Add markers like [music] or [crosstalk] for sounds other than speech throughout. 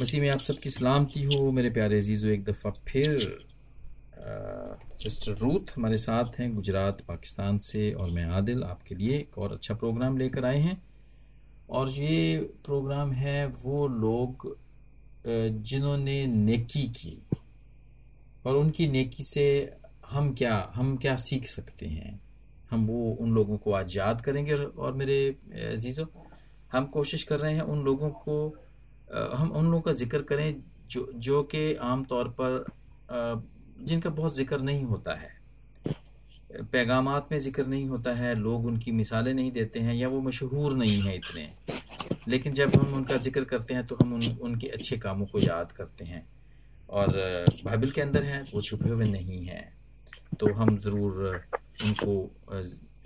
मसीह में आप सबकी सलामती हो, मेरे प्यारे अजीज़ो, एक दफ़ा फिर सिस्टर रूथ हमारे साथ हैं, गुजरात, पाकिस्तान से, और मैं आदिल आपके लिए एक और अच्छा प्रोग्राम लेकर आए हैं। और ये प्रोग्राम है वो लोग जिन्होंने नेकी की, और उनकी नेकी से हम क्या हम क्या सीख सकते हैं? हम वो, उन लोगों को आज याद करेंगे, और मेरे अजीज़ों, हम कोशिश कर रहे हैं उन लोगों को हम उन लोगों का ज़िक्र करें जो जो कि आम तौर पर जिनका बहुत ज़िक्र नहीं होता है। पैगाम में ज़िक्र नहीं होता है, लोग उनकी मिसालें नहीं देते हैं या वो मशहूर नहीं है इतने। लेकिन जब हम उनका ज़िक्र करते हैं तो हम उन, उनके अच्छे कामों को याद करते हैं और बाइबल के अंदर हैं, वो छुपे हुए नहीं हैं। तो हम ज़रूर उनको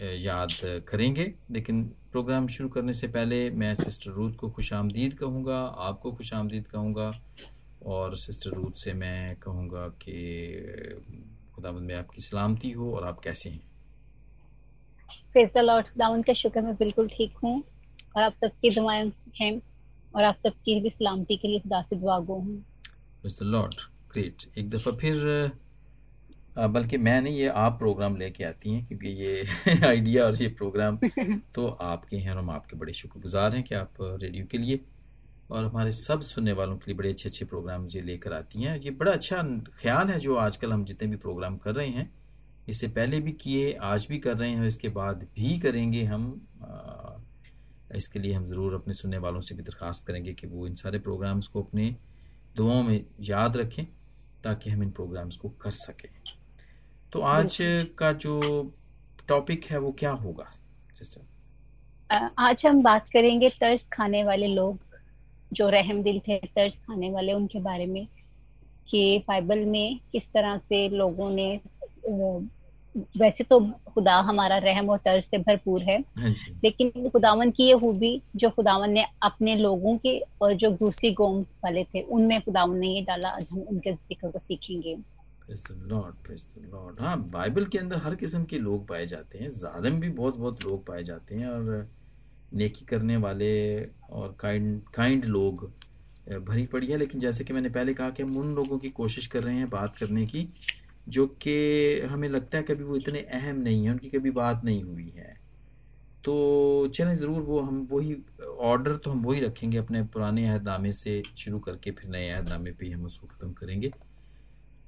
याद करेंगे। लेकिन प्रोग्राम शुरू करने से पहले मैं सिस्टर रूथ को खुश आमदीद कहूँगा आपको खुश आमदीद कहूँगा और सिस्टर रूथ से मैं कहूँगा कि खुदावंद में आपकी सलामती हो और आप कैसे हैं? खुदावंद का शुक्र मैं बिल्कुल ठीक हूँ और आप सबकी दुआएँ हैं और आप सबकी भी सलामती के लिए खुदा से दुआ गो हूँ। लॉर्ड ग्रेट एक दफ़ा फिर बल्कि मैं नहीं ये आप प्रोग्राम लेके आती हैं क्योंकि ये [laughs] आइडिया और ये प्रोग्राम [laughs] तो आपके हैं और हम आपके बड़े शुक्रगुजार हैं कि आप रेडियो के लिए और हमारे सब सुनने वालों के लिए बड़े अच्छे अच्छे प्रोग्राम ये लेकर आती हैं। ये बड़ा अच्छा ख्याल है जो आजकल हम जितने भी प्रोग्राम कर रहे हैं इससे पहले भी किए आज भी कर रहे हैं और इसके बाद भी करेंगे हम। आ, इसके लिए हम ज़रूर अपने सुनने वालों से भी दरख्वास्त करेंगे कि वो इन सारे प्रोग्राम्स को अपने दुआओं में याद रखें ताकि हम इन प्रोग्राम्स को कर सकें। तो आज का जो टॉपिक है वो क्या होगा सिस्टर आज हम बात करेंगे तर्स खाने वाले लोग जो रहम दिल थे तर्ज खाने वाले उनके बारे में कि बाइबल में किस तरह से लोगों ने वैसे तो खुदा हमारा रहम और तर्ज से भरपूर है हाँ लेकिन खुदावन की ये खूबी जो खुदावन ने अपने लोगों के और जो दूसरी गोम वाले थे उनमें खुदावन ने ये डाला आज हम उनके ज़िक्र को सीखेंगे। हाँ बाइबल के अंदर हर किस्म के लोग पाए जाते हैं। जालिम भी बहुत बहुत लोग पाए जाते हैं और नेकी करने वाले और काइंड काइंड लोग भरी पड़ी है। लेकिन जैसे कि मैंने पहले कहा कि हम उन लोगों की कोशिश कर रहे हैं बात करने की, जो कि हमें लगता है कभी वो इतने अहम नहीं है, उनकी कभी बात नहीं हुई है। तो चलें ज़रूर, वो हम, वही ऑर्डर तो हम वही रखेंगे अपने पुराने अहदनामे से शुरू करके, फिर नए अहदनामे पे हम उसको ख़त्म करेंगे।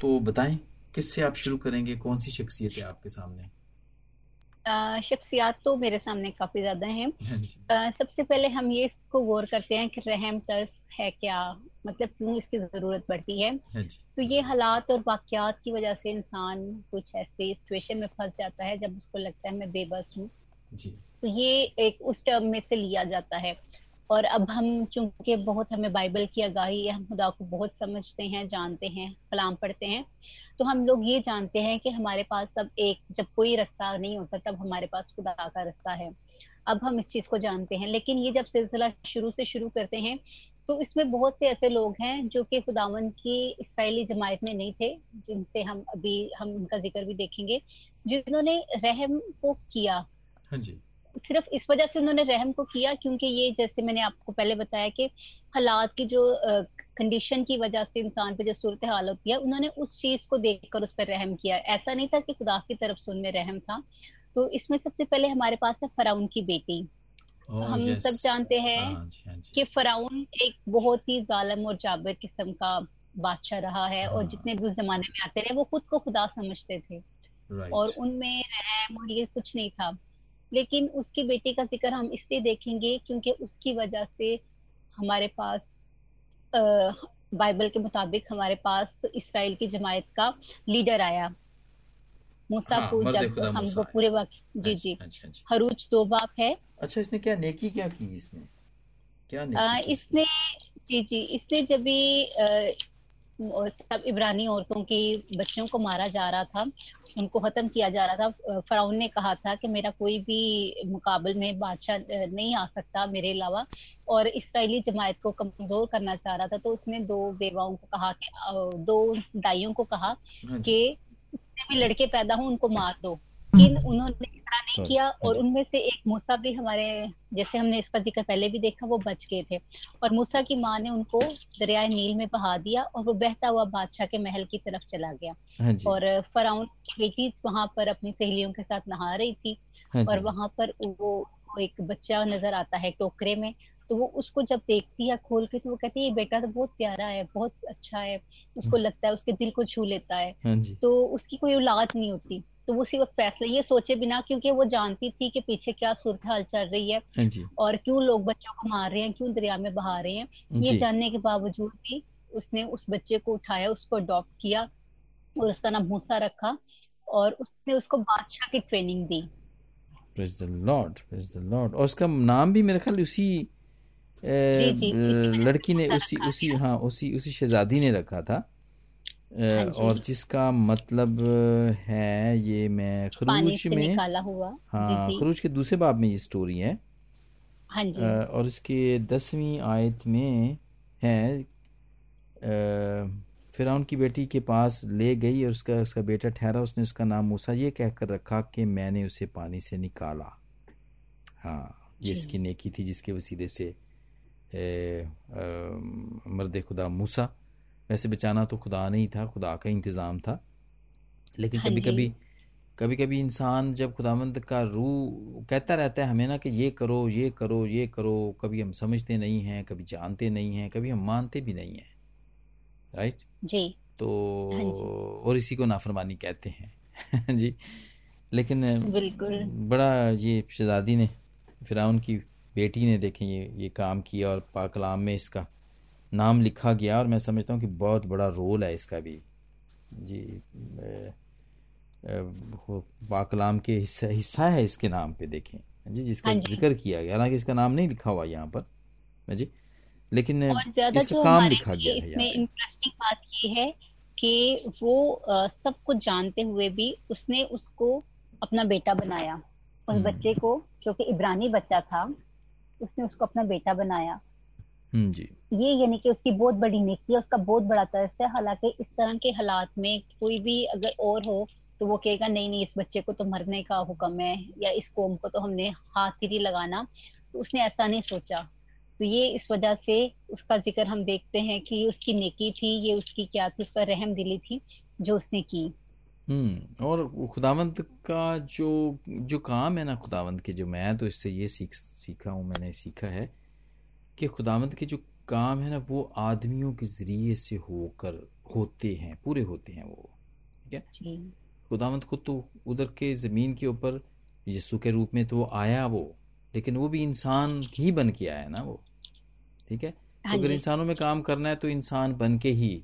तो बताएँ किससे आप शुरू करेंगे? कौन सी शख्सियत है आपके सामने? शख्सियात तो मेरे सामने काफ़ी ज़्यादा हैं। हाँ सबसे पहले हम ये इसको गौर करते हैं कि रहम तर्स है क्या मतलब क्यों इसकी ज़रूरत पड़ती है। हाँ तो ये हालात और वाकयात की वजह से इंसान कुछ ऐसे सिचुएशन में फंस जाता है जब उसको लगता है मैं बेबस हूँ। तो ये एक उस टर्म में से लिया जाता है। और अब हम चूँकि बहुत हमें बाइबल की आगाही है हम खुदा को बहुत समझते हैं, जानते हैं, कलाम पढ़ते हैं तो हम लोग ये जानते हैं कि हमारे पास अब एक, जब कोई रास्ता नहीं होता, तब हमारे पास खुदा का रास्ता है। अब हम इस चीज़ को जानते हैं, लेकिन ये जब सिलसिला शुरू से शुरू करते हैं तो इसमें बहुत से ऐसे लोग हैं जो कि खुदावन की इसराइली जमायत में नहीं थे, जिनसे हम अभी, हम उनका ज़िक्र भी देखेंगे, जिन्होंने रहम को किया। हाँ जी। सिर्फ़ इस वजह से उन्होंने रहम को किया क्योंकि ये जैसे मैंने आपको पहले बताया कि हालात की जो कंडीशन की वजह से इंसान पे जो सूरत हाल होती है उन्होंने उस चीज़ को देखकर उस पर रहम किया ऐसा नहीं था कि खुदा की तरफ़ से उनमें रहम था तो इसमें सबसे पहले हमारे पास है फराउन की बेटी oh, हम yes. सब जानते हैं हाँ हाँ कि फराउन एक बहुत ही जालम और जाबर किस्म का बादशाह रहा है हाँ. और जितने भी उस जमाने में आते रहे वो खुद को खुदा समझते थे right. और उनमें रहम और ये कुछ नहीं था लेकिन उसकी बेटी का ज़िक्र हम इसलिए देखेंगे क्योंकि उसकी वजह से हमारे पास बाइबल के मुताबिक हमारे पास इसराइल की जमायत का लीडर आया। मूसा हाँ, को जब हम वो पूरे वक्त जी अच्छा, जी। अच्छा, अच्छा। हरूज दो बाप है। अच्छा इसने क्या नेकी क्या की इसने? क्या नेकी आ, इसने जी जी इसने जब भी तब इब्रानी औरतों की बच्चों को मारा जा रहा था उनको खत्म किया जा रहा था। फराउन ने कहा था कि मेरा कोई भी मुकाबल में बादशाह नहीं आ सकता मेरे अलावा और इसराइली जमायत को कमज़ोर करना चाह रहा था। तो उसने दो बेवाओं को कहा कि दो दाइयों को कहा हाँ कि भी लड़के पैदा हो उनको मार दो। लेकिन उन्होंने खड़ा नहीं किया और उनमें से एक मूसा भी हमारे जैसे हमने इसका ज़िक्र पहले भी देखा वो बच गए थे। और मूसा की माँ ने उनको दरियाए नील में बहा दिया और वो बहता हुआ बादशाह के महल की तरफ़ चला गया। हाँ और फराउन की बेटी वहाँ पर अपनी सहेलियों के साथ नहा रही थी हाँ और वहाँ पर वो एक बच्चा नज़र आता है टोकरे में तो वो उसको जब देखती है खोल के तो वो कहती है ये बेटा तो बहुत प्यारा है बहुत अच्छा है उसको। लगता है उसके दिल को छू लेता है। हाँ तो उसकी कोई औलाद नहीं होती। तो वो उसी वक्त फैसला ये सोचे बिना क्योंकि वो जानती थी कि पीछे क्या सूरत हाल चल रही है हाँ और क्यों लोग बच्चों को मार रहे हैं क्यों दरिया में बहा रहे हैं। ये जानने के बावजूद भी उसने उस बच्चे को उठाया उसको अडॉप्ट किया और उसका नाम भूसा रखा और उसने उसको बादशाह की training the. Praise the Lord praise the Lord और उसका नाम भी मेरे ख्याल उसी लड़की ने उसी उसी हाँ उसी उसी शहजादी ने रखा था। और जिसका मतलब है ये मैं खरूज में निकाला हुआ। हाँ खरूज के दूसरे बाब में ये स्टोरी है। हाँ जी। और इसके दसवीं आयत में है फिर की बेटी के पास ले गई और उसका उसका बेटा ठहरा उसने उसका नाम मूसा ये कहकर रखा कि मैंने उसे पानी से निकाला। हाँ ये इसकी नेकी थी जिसके वसीले से मर्द खुदा मूसा। वैसे बचाना तो खुदा नहीं था खुदा का इंतज़ाम था। लेकिन हाँ कभी कभी कभी कभी इंसान जब खुदावंद का रूह कहता रहता है हमें ना कि ये करो ये करो ये करो कभी हम समझते नहीं हैं कभी जानते नहीं हैं कभी हम मानते भी नहीं हैं। राइट जी। तो हाँ और इसी को नाफरमानी कहते हैं। [laughs] जी। लेकिन बिल्कुल। बड़ा ये शहजादी ने फिर की बेटी ने देखें ये ये काम किया और पाकलाम में इसका नाम लिखा गया और मैं समझता हूँ कि बहुत बड़ा रोल है इसका भी। जी पाकलाम के हिस्सा हिस्सा है इसके नाम पे देखें। जी जिसका हाँ ज़िक्र किया गया। हालाँकि इसका नाम नहीं लिखा हुआ यहाँ पर। जी लेकिन इसका काम लिखा गया है इसमें इंटरेस्टिंग बात ये है कि वो सब कुछ जानते हुए भी उसने उसको अपना बेटा बनाया। उस हम्म। बच्चे को जो कि इब्रानी बच्चा था उसने उसको अपना बेटा बनाया। जी। ये यानी कि उसकी बहुत बड़ी नेकी है उसका बहुत बड़ा तरस है। हालाँकि इस तरह के हालात में कोई भी अगर और हो तो वो कहेगा नहीं नहीं इस बच्चे को तो मरने का हुक्म है या इस कौम को तो हमने हाथ ही लगाना। तो उसने ऐसा नहीं सोचा। तो ये इस वजह से उसका ज़िक्र हम देखते हैं कि उसकी नेकी थी ये उसकी क्या थी उसका रहम दिली थी जो उसने की। हम्म और खुदावंत का जो जो काम है ना खुदावंत के जो मैं तो इससे ये सीख सीखा हूँ मैंने सीखा है कि खुदावंत के जो काम है ना वो आदमियों के ज़रिए से होकर होते हैं पूरे होते हैं वो ठीक है? खुदावंत खुद तो उधर के ज़मीन के ऊपर यीशु के रूप में तो वो आया वो लेकिन वो भी इंसान ही बन के आया ना वो ठीक है? तो हाँ अगर इंसानों में काम करना है तो इंसान बन के ही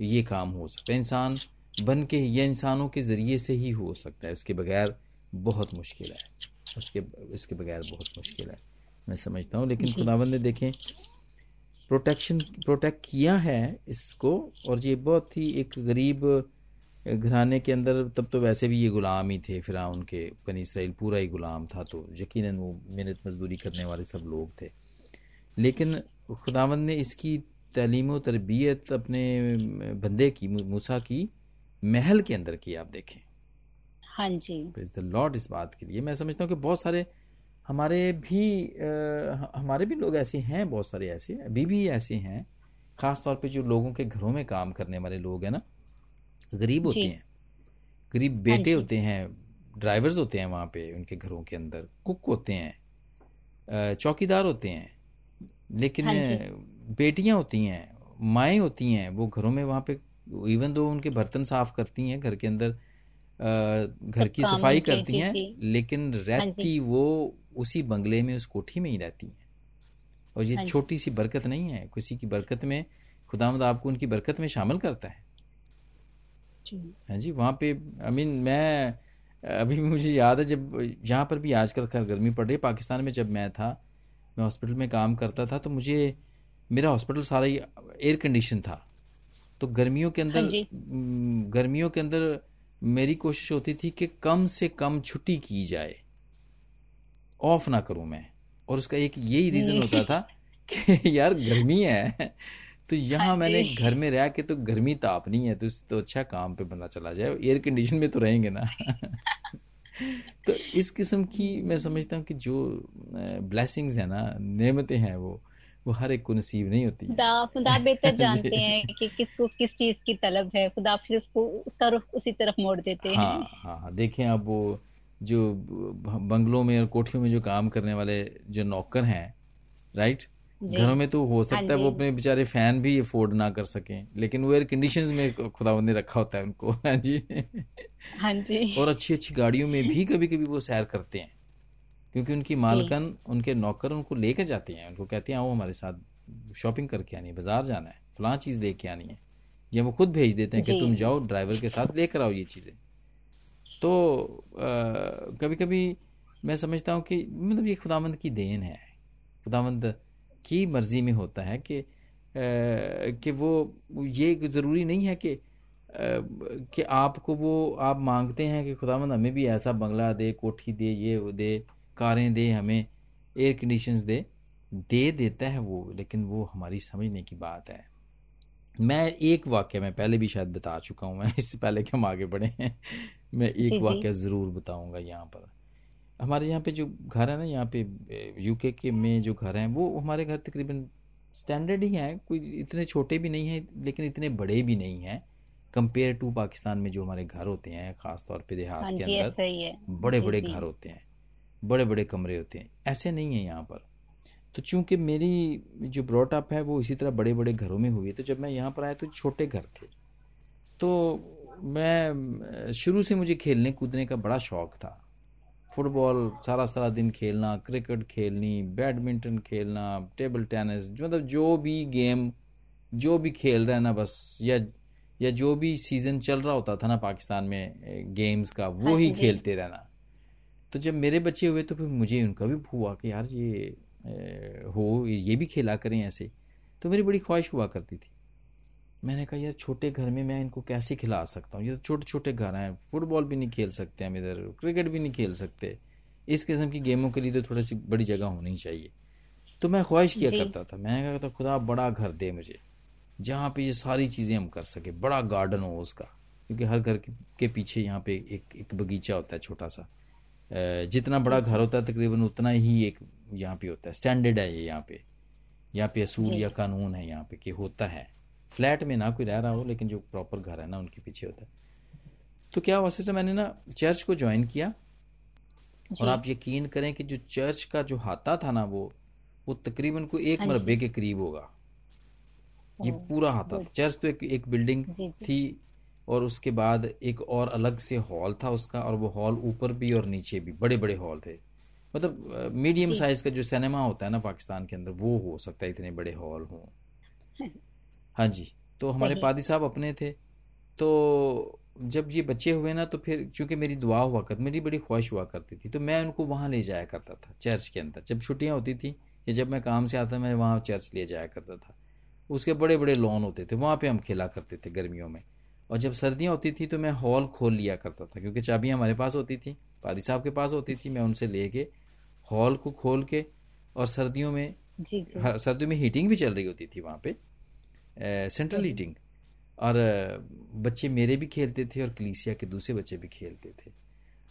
ये काम हो सकता है। इंसान बन के ये इंसानों के ज़रिए से ही हो सकता है उसके बगैर बहुत मुश्किल है उसके इसके बगैर बहुत मुश्किल है। मैं समझता हूँ लेकिन खुदावन ने देखें प्रोटेक्शन प्रोटेक्ट किया है इसको और ये बहुत ही एक गरीब घराने के अंदर तब तो वैसे भी ये गुलाम ही थे फिर उनके बनी इसराइल पूरा ही गुलाम था तो यकीनन वो मेहनत मजदूरी करने वाले सब लोग थे। लेकिन खुदावन ने इसकी तलीम व तरबियत अपने बंदे की मूसा की महल के अंदर की आप देखें। हाँ जी। द लॉर्ड इस बात के लिए। मैं समझता हूँ कि बहुत सारे हमारे भी आ, हमारे भी लोग ऐसे हैं बहुत सारे ऐसे अभी भी ऐसे हैं। खास तौर पे जो लोगों के घरों में काम करने वाले लोग हैं ना गरीब होते हैं। गरीब हाँ बेटे होते हैं ड्राइवर्स होते हैं वहाँ पे उनके घरों के अंदर कुक होते हैं चौकीदार होते हैं। लेकिन बेटियाँ होती हैं माएँ होती हैं वो घरों में वहाँ पे इवन दो उनके बर्तन साफ़ करती हैं घर के अंदर घर की सफ़ाई करती हैं लेकिन हाँ रहती वो उसी बंगले में उस कोठी में ही रहती हैं। और ये हाँ छोटी सी बरकत नहीं है किसी की बरकत में खुदामद आपको उनकी बरकत में शामिल करता है। हाँ जी वहाँ पे आई मीन मैं अभी मुझे याद है जब यहाँ पर भी आजकल खैर गर्मी पड़ रही है पाकिस्तान में जब मैं था मैं हॉस्पिटल में काम करता था तो मुझे मेरा हॉस्पिटल सारा ही एयर कंडीशन था। तो गर्मियों के अंदर हाँ गर्मियों के अंदर मेरी कोशिश होती थी कि कम से कम छुट्टी की जाए। ऑफ़ ना करूँ मैं। और उसका एक यही रीजन होता था [laughs] कि यार गर्मी है तो यहाँ हाँ मैंने घर में रह के तो गर्मी ताप नहीं है तो तो अच्छा काम पे बंदा चला जाए। एयर कंडीशन में तो रहेंगे ना। [laughs] तो इस किस्म की मैं समझता हूँ कि जो ब्लेसिंग्स है ना नेमतें हैं वो वो हर एक को नसीब नहीं होती खुदा खुदा बेहतर [laughs] जानते हैं कि किसको किस चीज़ की तलब है। खुदा फिर उसको उसका रुख उसी तरफ़ मोड़ देते हैं। हाँ हाँ हाँ। देखें अब वो जो बंगलों में और कोठियों में जो काम करने वाले जो नौकर हैं राइट घरों में तो हो सकता है वो अपने बेचारे फ़ैन भी अफोर्ड ना कर सकें लेकिन वो एयर कंडीशन में खुदा ने रखा होता है उनको। [laughs] हाँ जी। हाँ जी। और अच्छी अच्छी गाड़ियों में भी कभी कभी वो सैर करते हैं। क्योंकि उनकी मालकन उनके नौकर उनको लेकर जाते हैं। उनको कहते हैं आओ हमारे साथ शॉपिंग करके आनी है बाज़ार जाना है फलां चीज़ लेके आनी है। या वो खुद भेज देते हैं कि तुम जाओ ड्राइवर के साथ लेकर आओ ये चीज़ें। तो आ, कभी कभी मैं समझता हूँ कि मतलब ये खुदामंद की देन है। खुदामंद की मर्ज़ी में होता है कि कि वो ये ज़रूरी नहीं है कि कि आपको वो आप मांगते हैं कि खुदामंद हमें भी ऐसा बंगला दे कोठी दे ये वो दे। कारें दे हमें एयर कंडीशंस दे दे देता है वो लेकिन वो हमारी समझने की बात है। मैं एक वाक्य मैं पहले भी शायद बता चुका हूँ मैं इससे पहले कि हम आगे बढ़े। हैं मैं एक वाक्य ज़रूर बताऊँगा यहाँ पर। हमारे यहाँ पे जो घर है ना यहाँ पे यूके के में जो घर हैं वो हमारे घर तकरीबन स्टैंडर्ड ही हैं कोई इतने छोटे भी नहीं हैं लेकिन इतने बड़े भी नहीं हैं कंपेयर टू पाकिस्तान में जो हमारे घर होते हैं ख़ास तौर पे देहात हाँ के अंदर बड़े बड़े घर होते हैं। बड़े बड़े कमरे होते हैं। ऐसे नहीं है यहाँ पर। तो चूँकि मेरी जो ब्रॉटअप है वो इसी तरह बड़े बड़े घरों में हुई है तो जब मैं यहाँ पर आया तो छोटे घर थे। तो मैं शुरू से मुझे खेलने कूदने का बड़ा शौक था। फुटबॉल सारा सारा दिन खेलना क्रिकेट खेलनी बैडमिंटन खेलना टेबल टेनिस मतलब जो भी गेम जो भी खेल रहा है ना बस या या जो भी सीज़न चल रहा होता था ना पाकिस्तान में गेम्स का वो हाँ ही खेलते रहना। तो जब मेरे बच्चे हुए तो फिर मुझे उनका भी हुआ कि यार ये हो ये भी खेला करें ऐसे। तो मेरी बड़ी ख्वाहिश हुआ करती थी। मैंने कहा यार छोटे घर में मैं इनको कैसे खिला सकता हूँ? ये तो छोटे छोटे घर हैं फुटबॉल भी नहीं खेल सकते हम इधर क्रिकेट भी नहीं खेल सकते। इस किस्म की गेमों के लिए तो थोड़ी सी बड़ी जगह होनी चाहिए। तो मैं ख्वाहिश किया करता था। मैं कहता खुदा बड़ा घर दे मुझे जहाँ पे ये सारी चीज़ें हम कर सके। बड़ा गार्डन हो उसका क्योंकि हर घर के पीछे यहाँ पे एक एक बगीचा होता है छोटा सा। जितना बड़ा घर होता है तकरीबन उतना ही एक यहाँ पे होता है। स्टैंडर्ड है ये यहाँ पे। यहाँ पे असूल या कानून है यहाँ पे कि होता है। फ्लैट में ना कोई रह रहा हो लेकिन जो प्रॉपर घर है ना उनके पीछे होता है। तो क्या हुआ सिस्टर मैंने ना चर्च को ज्वाइन किया। और आप यकीन करें कि जो चर्च का जो हाथा था ना वो वो तकरीबन को एक हाँ मरबे के करीब होगा। ये पूरा हाथा चर्च तो एक एक बिल्डिंग थी और उसके बाद एक और अलग से हॉल था उसका और वो हॉल ऊपर भी और नीचे भी बड़े बड़े हॉल थे। मतलब मीडियम साइज़ का जो सिनेमा होता है ना पाकिस्तान के अंदर वो हो सकता है इतने बड़े हॉल हों। [laughs] हाँ जी तो हमारे पादी साहब अपने थे तो जब ये बच्चे हुए ना तो फिर चूँकि मेरी दुआ हुआ कर मेरी बड़ी ख्वाहिश हुआ करती थी तो मैं उनको वहाँ ले जाया करता था चर्च के अंदर। जब छुट्टियाँ होती थी या जब मैं काम से आता मैं वहाँ चर्च ले जाया करता था। उसके बड़े बड़े लॉन होते थे वहाँ पे हम खेला करते थे गर्मियों में। और जब सर्दियाँ होती थी तो मैं हॉल खोल लिया करता था क्योंकि चाबियाँ हमारे पास होती थी पादी साहब के पास होती थी मैं उनसे ले के हॉल को खोल के और सर्दियों में सर्दियों में हीटिंग भी चल रही होती थी वहाँ पे सेंट्रल हीटिंग और बच्चे मेरे भी खेलते थे और कलीसिया के दूसरे बच्चे भी खेलते थे।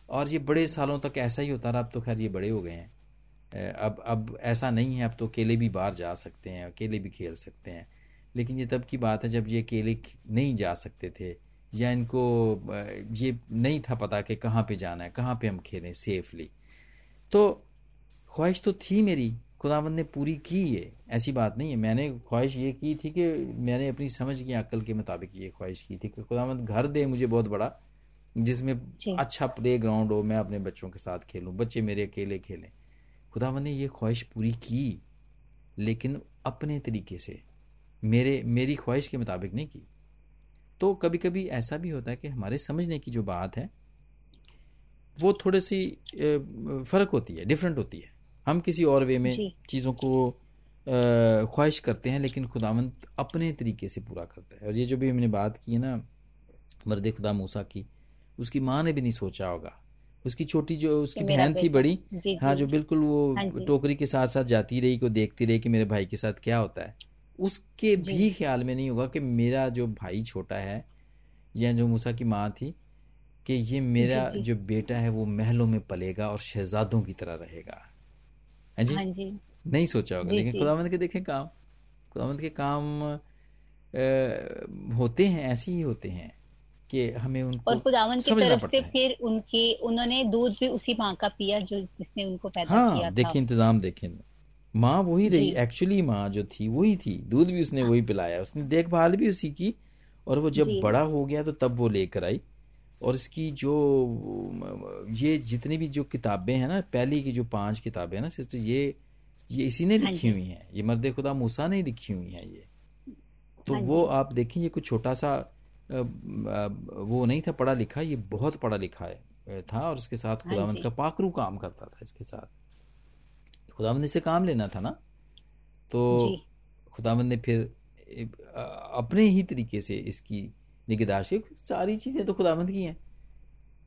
और ये बड़े सालों तक ऐसा ही होता रहा अब तो खैर ये बड़े हो गए हैं। अब अब ऐसा नहीं है अब तो अकेले भी बाहर जा सकते हैं अकेले भी खेल सकते हैं। लेकिन ये तब की बात है जब ये अकेले नहीं जा सकते थे या इनको ये नहीं था पता कि कहाँ पे जाना है कहाँ पे हम खेलें सेफली तो ख्वाहिश तो थी मेरी खुदावंद ने पूरी की ये ऐसी बात नहीं है। मैंने ख्वाहिश ये की थी कि मैंने अपनी समझ की अक्ल के मुताबिक ये ख्वाहिश की थी कि खुदावंद घर दे मुझे बहुत बड़ा जिसमें अच्छा प्ले ग्राउंड हो मैं अपने बच्चों के साथ खेलूं बच्चे मेरे अकेले खेलें। खुदावंद ने ये ख्वाहिश पूरी की लेकिन अपने तरीके से मेरे मेरी ख्वाहिश के मुताबिक नहीं की। तो कभी कभी ऐसा भी होता है कि हमारे समझने की जो बात है वो थोड़ी सी फ़र्क होती है डिफरेंट होती है। हम किसी और वे में चीज़ों को ख्वाहिश करते हैं लेकिन खुदावंत अपने तरीके से पूरा करता है। और ये जो भी हमने बात की है ना मर्द खुदा मूसा की उसकी माँ ने भी नहीं सोचा होगा। उसकी छोटी जो उसकी बहन थी बड़ी हाँ जो। बिल्कुल वो हाँ टोकरी के साथ साथ जाती रही को देखती रही कि मेरे भाई के साथ क्या होता है। उसके भी ख्याल में नहीं होगा कि मेरा जो भाई छोटा है या जो मूसा की माँ थी कि ये मेरा जी, जी. जो बेटा है वो महलों में पलेगा और शहजादों की तरह रहेगा। है जी? हाँ जी। नहीं सोचा होगा। लेकिन खुदावंद के देखें काम। खुदावंद के काम आ, होते हैं ऐसे ही होते हैं कि हमें उनको और खुदावन की तरफ़ से फिर उनकी उन्होंने दूध भी उसी माँ का पिया जो जिसने उनको पैदा हाँ, किया देखिए इंतज़ाम देखें। माँ वही रही एक्चुअली माँ जो थी वही थी। दूध भी उसने हाँ। वही पिलाया। उसने देखभाल भी उसी की और वो जब बड़ा हो गया तो तब वो लेकर आई। और इसकी जो ये जितनी भी जो किताबें हैं ना पहली की जो पाँच किताबें हैं ना सिस्टर ये ये इसी ने हाँ लिखी हुई हैं। ये मर्द खुदा मूसा ने लिखी हुई हैं ये। तो हाँ वो आप देखें ये कुछ छोटा सा वो नहीं था पढ़ा लिखा ये बहुत पढ़ा लिखा है था और इसके साथ खुदावंद का पाकरू काम करता था इसके साथ। खुदावंद से काम लेना था ना? तो खुदावंद ने फिर अपने ही तरीके से इसकी निगहदाश्त सारी चीज़ें तो खुदावंद की हैं।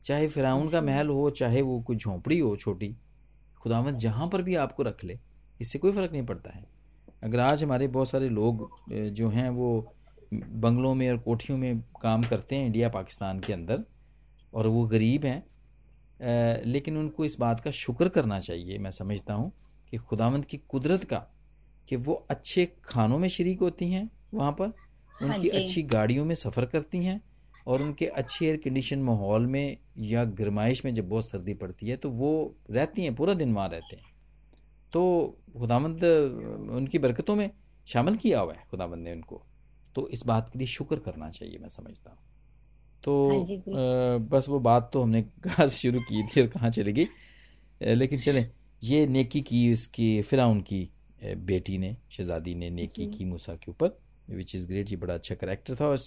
चाहे फिराउन का महल हो चाहे वो कोई झोंपड़ी हो छोटी खुदावंद जहाँ पर भी आपको रख ले इससे कोई फ़र्क नहीं पड़ता है। अगर आज हमारे बहुत सारे लोग जो हैं वो बंगलों में और कोठियों में काम करते हैं इंडिया पाकिस्तान के अंदर और वो गरीब हैं लेकिन उनको इस बात का शुक्र करना चाहिए मैं समझता हूँ कि खुदावंद की कुदरत का कि वो अच्छे खानों में शरीक होती हैं वहाँ पर हाँ उनकी अच्छी गाड़ियों में सफ़र करती हैं और उनके अच्छे एयर कंडीशन माहौल में या गर्माइश में जब बहुत सर्दी पड़ती है तो वो रहती हैं पूरा दिन वहाँ रहते हैं। तो खुदावंद उनकी बरकतों में शामिल किया हुआ है खुदावंद ने उनको। तो इस बात के लिए शुक्र करना चाहिए मैं समझता हूँ। तो हाँ बस वो बात तो हमने [laughs] कहा शुरू की थी और कहाँ चली गई। लेकिन चले ये नेकी की उसकी फिर उनकी बेटी ने शहजादी ने नेकी की मूसा के ऊपर विच इज़ ग्रेट ये बड़ा अच्छा करेक्टर था और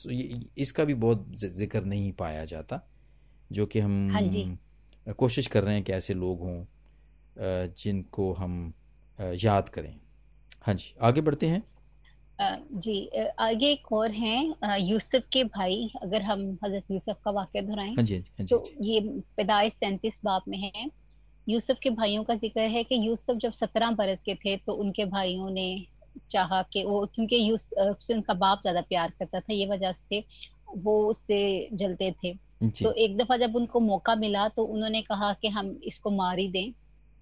इसका भी बहुत ज़िक्र नहीं पाया जाता जो कि हम हाँ कोशिश कर रहे हैं कि ऐसे लोग हों जिनको हम याद करें। हाँ जी आगे बढ़ते हैं। जी आगे एक और हैं यूसुफ के भाई अगर हम हज़रत यूसुफ का वाक्य दोहराएँ हाँ जी, हाँ जी, तो ये पैदाइश सैंतीस बाप में है। यूसुफ के भाइयों का ज़िक्र है कि यूसुफ जब सत्रह बरस के थे तो उनके भाइयों ने चाहा कि वो क्योंकि यूसुफ से उनका बाप ज़्यादा प्यार करता था ये वजह से वो उससे जलते थे। तो एक दफ़ा जब उनको मौका मिला तो उन्होंने कहा कि हम इसको मार ही दें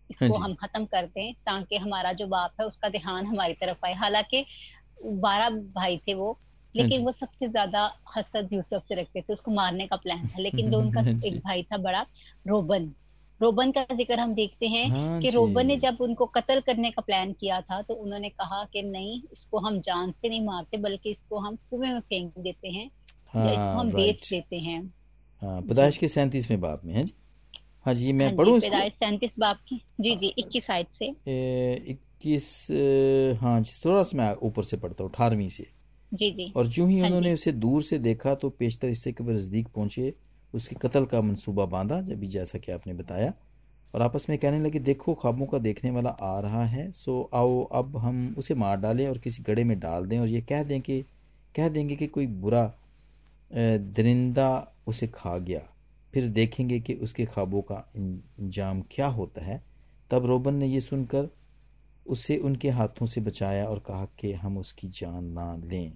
इसको हाँ हम खत्म कर दें ताकि हमारा जो बाप है उसका ध्यान हमारी तरफ़ आए। हालाँकि बारह भाई थे वो लेकिन हाँ वो सबसे ज़्यादा हसद यूसुफ से रखते थे उसको मारने का प्लान था। लेकिन [laughs] जो उनका हाँ एक भाई था बड़ा रोबन रोबन का ज़िक्र हम देखते हैं हाँ कि रोबन ने जब उनको कत्ल करने का प्लान किया था तो उन्होंने कहा कि नहीं इसको हम जान से नहीं मारते बल्कि इसको हम कुएँ में फेंक देते हैं हाँ, या इसको हम बेच देते हैं। हाँ, पैदाइश के सैंतीसवें बाप में है जी। हाँ जी मैं हाँ पढ़ू सैंतीस बाप की। जी जी इक्कीस साइड से। इक्कीस हाँ जी थोड़ा सा मैं ऊपर से पढ़ता हूँ अठारहवीं से। जी जी। और जो ही हाँ उन्होंने उसे दूर से देखा तो पेशतर इससे के नज़दीक पहुँचे उसके कत्ल का मंसूबा बांधा, जब भी जैसा कि आपने बताया। और आपस में कहने लगे, देखो, ख्वाबों का देखने वाला आ रहा है, सो आओ, अब हम उसे मार डालें और किसी गड़े में डाल दें। और ये कह दें कि, कह देंगे कि कोई बुरा दरिंदा उसे खा गया। फिर देखेंगे कि उसके ख्वाबों का इंजाम क्या होता है। तब रोबन ने यह सुनकर उसे उनके हाथों से बचाया और कहा कि हम उसकी जान ना लें।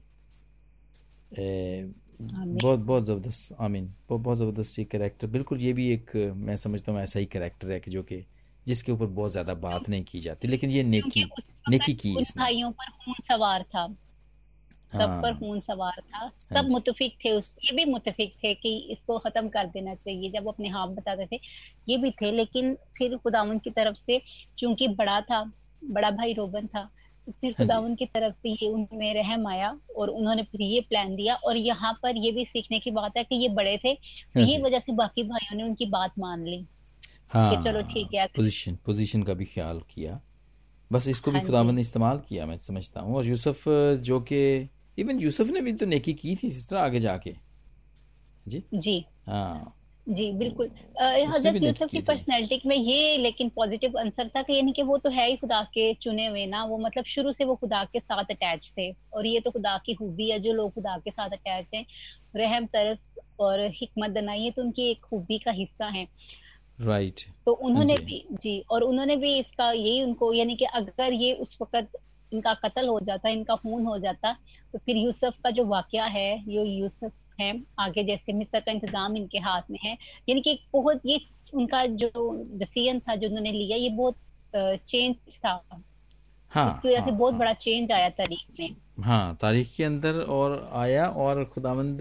बहुत बहुत ज़बरदस्त आमीन। बहुत बहुत ज़बरदस्त ये करेक्टर बिल्कुल ये भी एक मैं समझता हूँ ऐसा ही करेक्टर है कि जो कि जिसके ऊपर बहुत ज़्यादा बात नहीं की जाती। लेकिन ये नेकी नेकी की भाइयों पर खून सवार था। सब पर हाँ। खून सवार था। हाँ सब मुतफिक थे उस ये भी मुतफिक थे कि इसको खत्म कर देना चाहिए। जब अपने हाथ बताते थे ये भी थे। लेकिन फिर खुदावन की तरफ़ से चूँकि बड़ा था बड़ा भाई रोबन था फिर हाँ खुदावन की तरफ़ से ये उनमें रहम आया और उन्होंने फिर ये प्लान दिया और यहाँ पर ये भी सीखने की बात है कि ये बड़े थे तो ये वजह से बाकी भाइयों ने उनकी बात मान ली। हाँ, कि चलो ठीक है पोजीशन पोजीशन का भी ख्याल किया। बस इसको भी खुदावन ने इस्तेमाल किया मैं समझता हूँ। और यूसुफ जो कि इवन यूसुफ ने भी तो नेकी की थी सिस्टर आगे जाके। जी? जी। हाँ। जी बिल्कुल। हज़रत यूसुफ की पर्सनैलिटी में ये लेकिन पॉजिटिव आंसर था कि यानी कि वो तो है ही खुदा के चुने हुए ना वो मतलब शुरू से वो खुदा के साथ अटैच थे और ये तो खुदा की खूबी है जो लोग खुदा के साथ अटैच हैं। रहम तरस और हिकमत दनाई ये तो उनकी एक खूबी का हिस्सा है। Right right. तो उन्होंने भी जी और उन्होंने भी इसका यही उनको यानी कि अगर ये उस वक्त इनका कत्ल हो जाता इनका खून हो जाता तो फिर यूसुफ का जो वाक्य है ये यूसुफ है आगे जैसे मिस्र का इंतज़ाम इनके हाथ में है। यानी कि बहुत ये उनका जो डिसीज़न था जो उन्होंने लिया ये बहुत चेंज था। हाँ, इसकी वजह से हाँ, बहुत हाँ, बड़ा चेंज आया तारीख में। हाँ तारीख के अंदर और आया और खुदावंद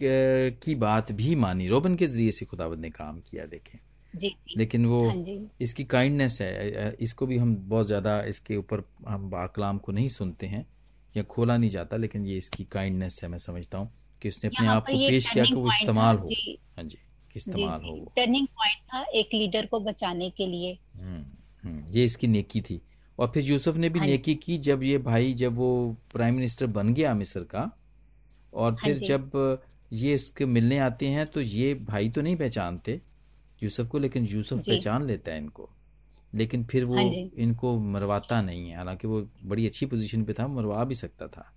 की बात भी मानी। रोबन के ज़रिए से खुदावंद ने काम किया देखें। जी, जी, लेकिन वो हाँ इसकी काइंडनेस है इसको भी हम बहुत ज़्यादा इसके ऊपर हम बाकलाम को नहीं सुनते हैं या खोला नहीं जाता लेकिन ये इसकी काइंडनेस है मैं समझता हूँ। कि उसने अपने आप को पेश किया कि वो इस्तेमाल हो। हाँ जी इस्तेमाल हो टर्निंग पॉइंट था एक लीडर को बचाने के लिए। हम्म, हम्म, ये इसकी नेकी थी। और फिर यूसुफ ने भी हाँ नेकी की जब ये भाई जब वो प्राइम मिनिस्टर बन गया मिस्र का और हाँ फिर जब ये इसके मिलने आते हैं तो ये भाई तो नहीं पहचानते यूसुफ को लेकिन यूसुफ पहचान लेता है इनको। लेकिन फिर वो हाँ इनको मरवाता नहीं है। हालाँकि वो बड़ी अच्छी पोजीशन पे था मरवा भी सकता था।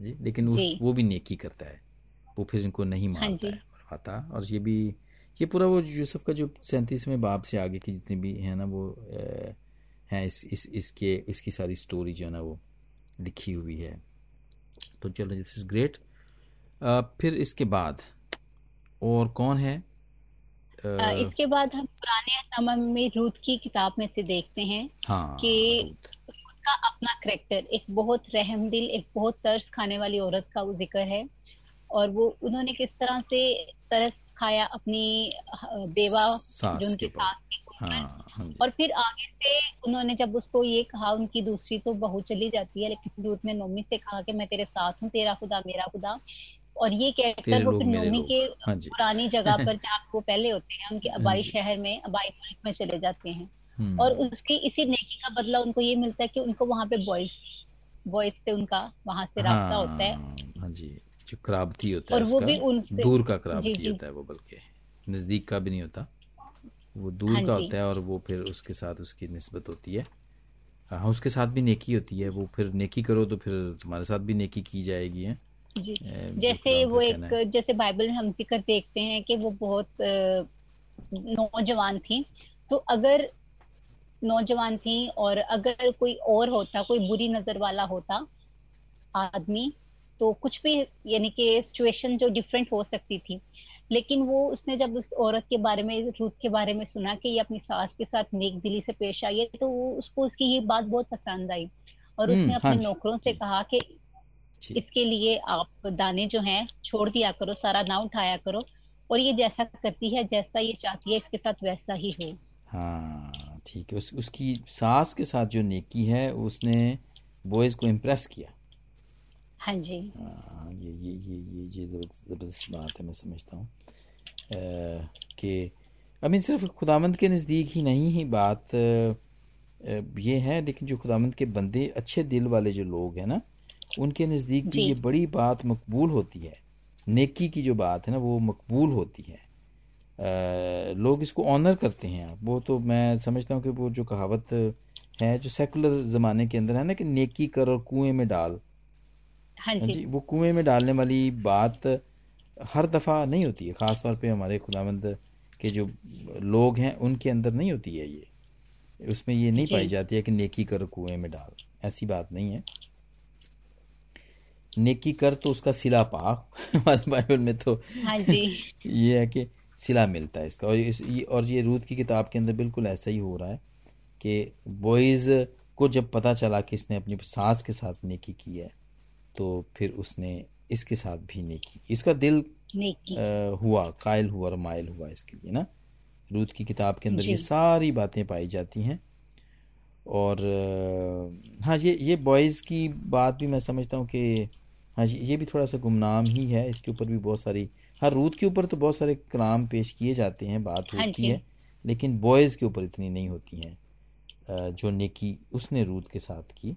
जी लेकिन उस वो भी नेकी करता है। वो फिर इनको नहीं मारता है मरवाता। और ये भी ये पूरा वो यूसुफ का जो सैंतीसवें बाब से आगे की जितनी भी है ना वो हैं इस इस इसके इसकी सारी स्टोरी जो है ना वो लिखी हुई है। तो चलो दिस इज़ ग्रेट फिर इसके बाद और कौन है? आ, इसके बाद हम पुराने में रूथ की किताब में से देखते हैं हाँ, कि उसका अपना करेक्टर एक बहुत रहम दिल एक बहुत तरस खाने वाली औरत का वो ज़िक्र है। और वो उन्होंने किस तरह से तरस खाया अपनी बेवा जो उनकी सास हाँ, हाँ और फिर आगे से उन्होंने जब उसको ये कहा उनकी दूसरी तो बहू चली जाती है लेकिन दूध ने नोमी से कहा कि मैं तेरे साथ हूँ तेरा खुदा मेरा खुदा। और ये कहकर वो फिर नोमी के हाँ पुरानी जगह [laughs] पर जहाँ वो पहले होते हैं उनके हाँ अबाई शहर में अबाई मुल्क में चले जाते हैं। और उसकी इसी नेकी का बदला उनको ये मिलता है कि उनको वहाँ पे बॉयज़ बॉयज़ से उनका वहाँ से रहा होता है। हाँ जी जो कराबती होता और है वो भी उनसे दूर का कराबती होता है वो बल्कि नज़दीक का भी नहीं होता। वो दूर हाँ का होता है और वो फिर उसके साथ उसकी नस्बत होती है। हाँ उसके साथ भी नेकी होती है वो फिर नेकी करो तो फिर तुम्हारे साथ भी नेकी की जाएगी है। जी। जैसे वो एक जैसे बाइबल में हम ज़िक्र देखते हैं कि वो बहुत नौजवान थी। तो अगर नौजवान थी और अगर कोई और होता कोई बुरी नज़र वाला होता आदमी तो कुछ भी यानी कि सिचुएशन जो डिफरेंट हो सकती थी। लेकिन वो उसने जब उस औरत के बारे में रूथ के बारे में सुना कि ये अपनी सास के साथ नेक दिली से पेश आई है तो वो उसको उसकी ये बात बहुत पसंद आई। और उसने हम्म, अपने हाँ नौकरों से कहा कि इसके लिए आप दाने जो हैं छोड़ दिया करो सारा ना उठाया करो और ये जैसा करती है जैसा ये चाहती है इसके साथ वैसा ही हो। हाँ। ठीक है। उस, उसकी सास के साथ जो नेकी है उसने बॉयज़ को इम्प्रेस किया। हाँ जी। हाँ ये ये ये ये ये ज़बरदस्त बात है मैं समझता हूँ। कि अमीन सिर्फ़ खुदामंद के नज़दीक ही नहीं ही बात ये है लेकिन जो खुदामंद के बंदे अच्छे दिल वाले जो लोग हैं ना उनके नज़दीक भी ये बड़ी बात मकबूल होती है। नेकी की जो बात है ना वो मकबूल होती है। लोग इसको ऑनर करते हैं वो तो मैं समझता हूँ कि वो जो कहावत है जो सेकुलर ज़माने के अंदर है ना कि नेकी कर और कुएँ में डाल। हाँ, हाँ जी। वो कुएँ में डालने वाली बात हर दफ़ा नहीं होती है। ख़ास तौर पे हमारे खुदामंद के जो लोग हैं उनके अंदर नहीं होती है ये। उसमें ये नहीं पाई जाती है कि नेकी कर कुएँ में डाल। ऐसी बात नहीं है। नेकी कर तो उसका सिला पा। [laughs] हमारे बाइबल में तो हाँ जी। ये है कि सिला मिलता है इसका। और इस ये और ये रूद की किताब के अंदर बिल्कुल ऐसा ही हो रहा है कि बॉयज़ को जब पता चला कि इसने अपनी सास के साथ नेकी की है तो फिर उसने इसके साथ भी नेकी। इसका दिल आ, हुआ कायल हुआ और मायल हुआ इसके लिए ना। रूद की किताब के अंदर ये सारी बातें पाई जाती हैं। और हाँ ये ये बॉयज़ की बात भी मैं समझता हूँ कि हाँ जी ये भी थोड़ा सा गुमनाम ही है। इसके ऊपर भी बहुत सारी हाँ रूत के ऊपर तो बहुत सारे कलाम पेश किए जाते हैं बात हाँ होती है लेकिन बॉयज़ के ऊपर इतनी नहीं होती हैं जो नेकी उसने रूद के साथ की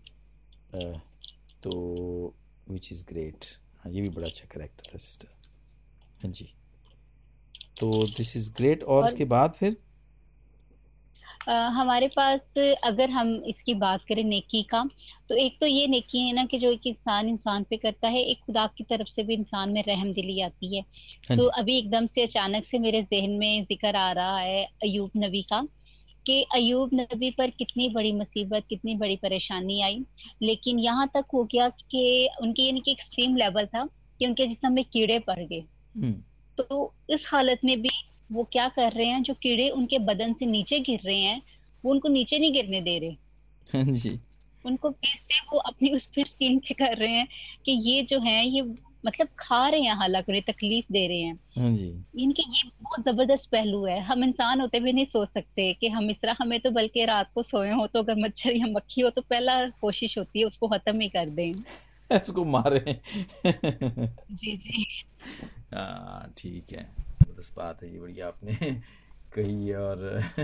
तो विच इज़ ग्रेट हाँ ये भी बड़ा अच्छा करेक्टर था सिस्टर हाँ जी। तो दिस इज़ ग्रेट और, उसके बाद फिर हमारे पास अगर हम इसकी बात करें नेकी का तो एक तो ये नेकी है ना कि जो एक इंसान इंसान पे करता है एक खुदा की तरफ़ से भी इंसान में रहम दिली आती है। हाँ तो अभी एकदम से अचानक से मेरे जहन में ज़िक्र आ रहा है अयूब नबी का कि अयूब नबी पर कितनी बड़ी मुसीबत कितनी बड़ी परेशानी आई। लेकिन यहाँ तक हो गया कि उनके यानी कि एक्सट्रीम लेवल था कि उनके जिसम में कीड़े पड़ गए। हम्म। तो इस हालत में भी वो क्या कर रहे हैं जो कीड़े उनके बदन से नीचे गिर रहे हैं वो उनको नीचे नहीं गिरने दे रहे। हाँ जी। उनको से वो अपनी उस फिर स्किन पे कर रहे हैं कि ये जो है ये मतलब खा रहे हैं हालाँकि उन्हें तकलीफ़ दे रहे हैं। हाँ जी। इनके ये बहुत ज़बरदस्त पहलू है। हम इंसान होते हुए नहीं सोच सकते कि हम इस तरह हमें तो बल्कि रात को सोए हो तो अगर मच्छर या मक्खी हो तो पहला कोशिश होती है उसको खत्म ही कर दें। [laughs] उसको मारे। [laughs] जी जी। हाँ ठीक है। बस बात है ये बढ़िया आपने [laughs] कही और [laughs]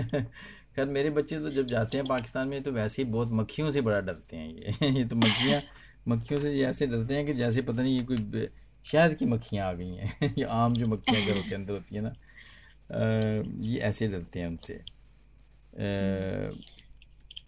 खैर, मेरे बच्चे तो जब जाते हैं पाकिस्तान में तो वैसे ही बहुत मक्खियों से बड़ा डरते हैं ये। [laughs] ये तो मक्खियाँ, मक्खियों से ऐसे डरते हैं कि जैसे पता नहीं ये कोई शहद की मक्खियाँ आ गई हैं। ये आम जो मक्खियाँ घरों के अंदर होती हैं ना ये ऐसे डरते हैं उनसे।